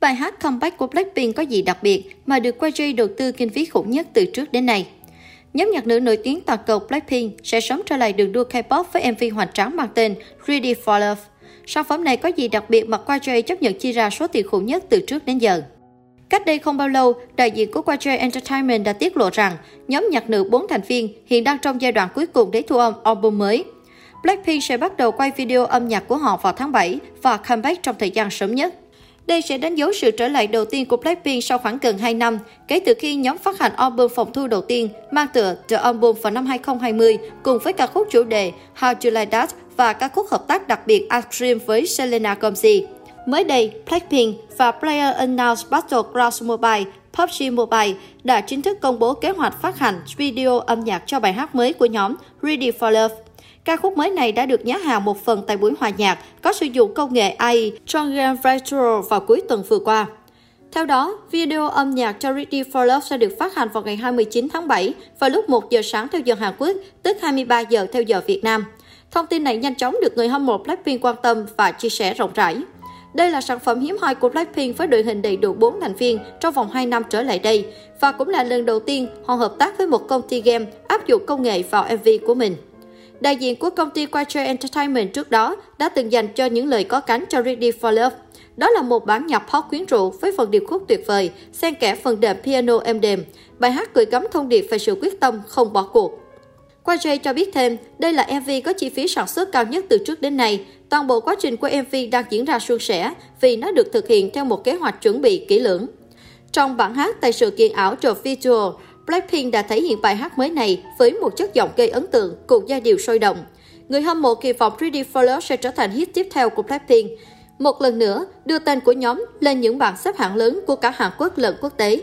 Bài hát comeback của Blackpink có gì đặc biệt mà được YG đầu tư kinh phí khủng nhất từ trước đến nay? Nhóm nhạc nữ nổi tiếng toàn cầu Blackpink sẽ sớm trở lại đường đua K-pop với MV hoành tráng mang tên Ready for Love. Sản phẩm này có gì đặc biệt mà YG chấp nhận chi ra số tiền khủng nhất từ trước đến giờ? Cách đây không bao lâu, đại diện của YG Entertainment đã tiết lộ rằng nhóm nhạc nữ 4 thành viên hiện đang trong giai đoạn cuối cùng để thu âm album mới. Blackpink sẽ bắt đầu quay video âm nhạc của họ vào tháng 7 và comeback trong thời gian sớm nhất. Đây sẽ đánh dấu sự trở lại đầu tiên của Blackpink sau khoảng gần 2 năm, kể từ khi nhóm phát hành album phòng thu đầu tiên mang tựa The Album vào năm 2020 cùng với ca khúc chủ đề How You Like That và ca khúc hợp tác đặc biệt Ice Cream với Selena Gomez. Mới đây, Blackpink và Player Announced Battlegrounds Mobile PUBG Mobile đã chính thức công bố kế hoạch phát hành video âm nhạc cho bài hát mới của nhóm Ready for Love. Ca khúc mới này đã được nhá hàng một phần tại buổi hòa nhạc có sử dụng công nghệ AI Triangle Virtual vào cuối tuần vừa qua. Theo đó, video âm nhạc cho for Love sẽ được phát hành vào ngày 29 tháng 7 vào lúc 1 giờ sáng theo giờ Hàn Quốc, tức 23 giờ theo giờ Việt Nam. Thông tin này nhanh chóng được người hâm mộ Blackpink quan tâm và chia sẻ rộng rãi. Đây là sản phẩm hiếm hoi của Blackpink với đội hình đầy đủ 4 thành viên trong vòng 2 năm trở lại đây và cũng là lần đầu tiên họ hợp tác với một công ty game áp dụng công nghệ vào MV của mình. Đại diện của công ty Quacher Entertainment trước đó đã từng dành cho những lời có cánh cho Ready for Love. Đó là một bản nhạc pop quyến rũ với phần điệp khúc tuyệt vời, xen kẽ phần đệm piano êm đềm. Bài hát gửi gắm thông điệp về sự quyết tâm không bỏ cuộc. Quatre cho biết thêm, đây là MV có chi phí sản xuất cao nhất từ trước đến nay. Toàn bộ quá trình của MV đang diễn ra suôn sẻ vì nó được thực hiện theo một kế hoạch chuẩn bị kỹ lưỡng. Trong bản hát tại sự kiện ảo The Visual, Blackpink đã thể hiện bài hát mới này với một chất giọng gây ấn tượng cùng giai điệu sôi động. Người hâm mộ kỳ vọng Pretty for Love sẽ trở thành hit tiếp theo của Blackpink. Một lần nữa, đưa tên của nhóm lên những bảng xếp hạng lớn của cả Hàn Quốc lẫn quốc tế.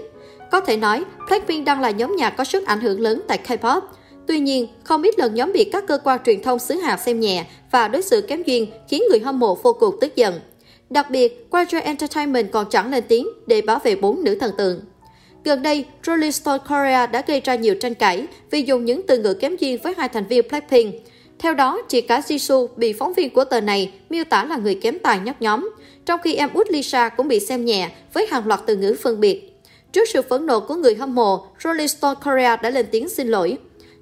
Có thể nói, Blackpink đang là nhóm nhạc có sức ảnh hưởng lớn tại K-pop. Tuy nhiên, không ít lần nhóm bị các cơ quan truyền thông xứ Hàn xem nhẹ và đối xử kém duyên khiến người hâm mộ vô cùng tức giận. Đặc biệt, Quadra Entertainment còn chẳng lên tiếng để bảo vệ bốn nữ thần tượng. Gần đây, Rolling Stone Korea đã gây ra nhiều tranh cãi vì dùng những từ ngữ kém duyên với hai thành viên Blackpink. Theo đó, chị cả Jisoo bị phóng viên của tờ này miêu tả là người kém tài nhóc nhóm, trong khi em út Lisa cũng bị xem nhẹ với hàng loạt từ ngữ phân biệt. Trước sự phẫn nộ của người hâm mộ, Rolling Stone Korea đã lên tiếng xin lỗi.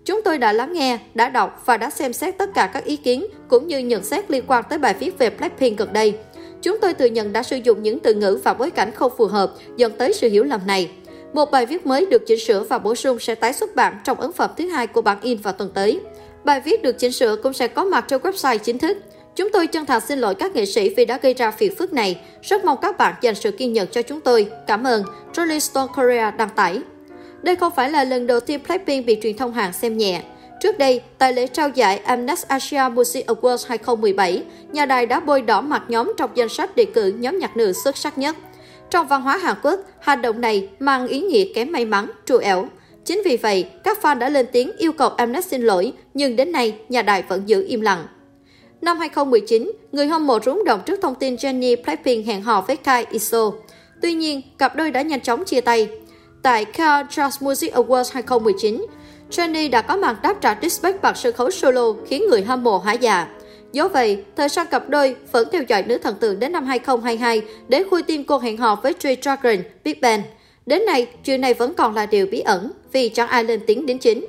Chúng tôi đã lắng nghe, đã đọc và đã xem xét tất cả các ý kiến cũng như nhận xét liên quan tới bài viết về Blackpink gần đây. Chúng tôi thừa nhận đã sử dụng những từ ngữ và bối cảnh không phù hợp dẫn tới sự hiểu lầm này. Một bài viết mới được chỉnh sửa và bổ sung sẽ tái xuất bản trong ấn phẩm thứ hai của bản in vào tuần tới. Bài viết được chỉnh sửa cũng sẽ có mặt trên website chính thức. Chúng tôi chân thành xin lỗi các nghệ sĩ vì đã gây ra phiền phức này. Rất mong các bạn dành sự kiên nhẫn cho chúng tôi. Cảm ơn. Rolling Stone Korea đăng tải. Đây không phải là lần đầu tiên Blackpink bị truyền thông Hàn xem nhẹ. Trước đây, tại lễ trao giải Amnesty Asia Music Awards 2017, nhà đài đã bôi đỏ mặt nhóm trong danh sách đề cử nhóm nhạc nữ xuất sắc nhất. Trong văn hóa Hàn Quốc, hành động này mang ý nghĩa kém may mắn, trù ẻo. Chính vì vậy, các fan đã lên tiếng yêu cầu Mnet xin lỗi, nhưng đến nay, nhà đài vẫn giữ im lặng. Năm 2019, người hâm mộ rúng động trước thông tin Jennie Blackpink hẹn hò với Kai Iso. Tuy nhiên, cặp đôi đã nhanh chóng chia tay. Tại Car Charles Music Awards 2019, Jennie đã có màn đáp trả Disrespect bằng sân khấu solo khiến người hâm mộ hả dạ dẫu vậy, thời gian cặp đôi vẫn theo dõi nữ thần tượng đến năm 2022 để khui tin cô hẹn hò với Trey Dragon Big Bang. Đến nay, chuyện này vẫn còn là điều bí ẩn vì chẳng ai lên tiếng đến chính.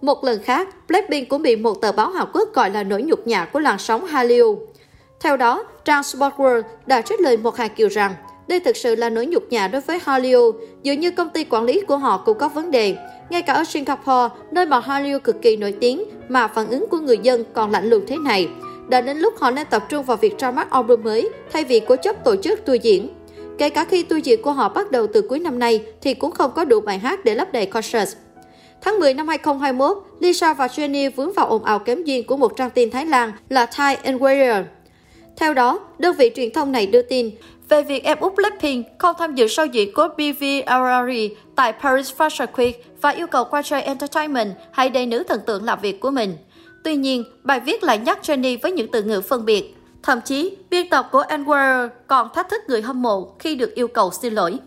Một lần khác, Blackpink cũng bị một tờ báo Hàn Quốc gọi là nỗi nhục nhã của làn sóng Hallyu. Theo đó, trang Sport World đã trích lời một hàng Kiều rằng đây thực sự là nỗi nhục nhã đối với Hallyu, dường như công ty quản lý của họ cũng có vấn đề. Ngay cả ở Singapore, nơi mà Hallyu cực kỳ nổi tiếng, mà phản ứng của người dân còn lạnh lùng thế này đã đến lúc họ nên tập trung vào việc ra mắt album mới thay vì cố chấp tổ chức tour diễn. Kể cả khi tour diễn của họ bắt đầu từ cuối năm nay thì cũng không có đủ bài hát để lấp đầy concert. Tháng 10 năm 2021, Lisa và Jennie vướng vào ồn ào kém duyên của một trang tin Thái Lan là Thai Warrior. Theo đó, đơn vị truyền thông này đưa tin về việc em út Blackpink không tham dự show diễn của BV Arari tại Paris Fashion Week và yêu cầu Quatrain Entertainment hãy để nữ thần tượng làm việc của mình. Tuy nhiên, bài viết lại nhắc Jenny với những từ ngữ phân biệt. Thậm chí, biên tập của Anwar còn thách thức người hâm mộ khi được yêu cầu xin lỗi.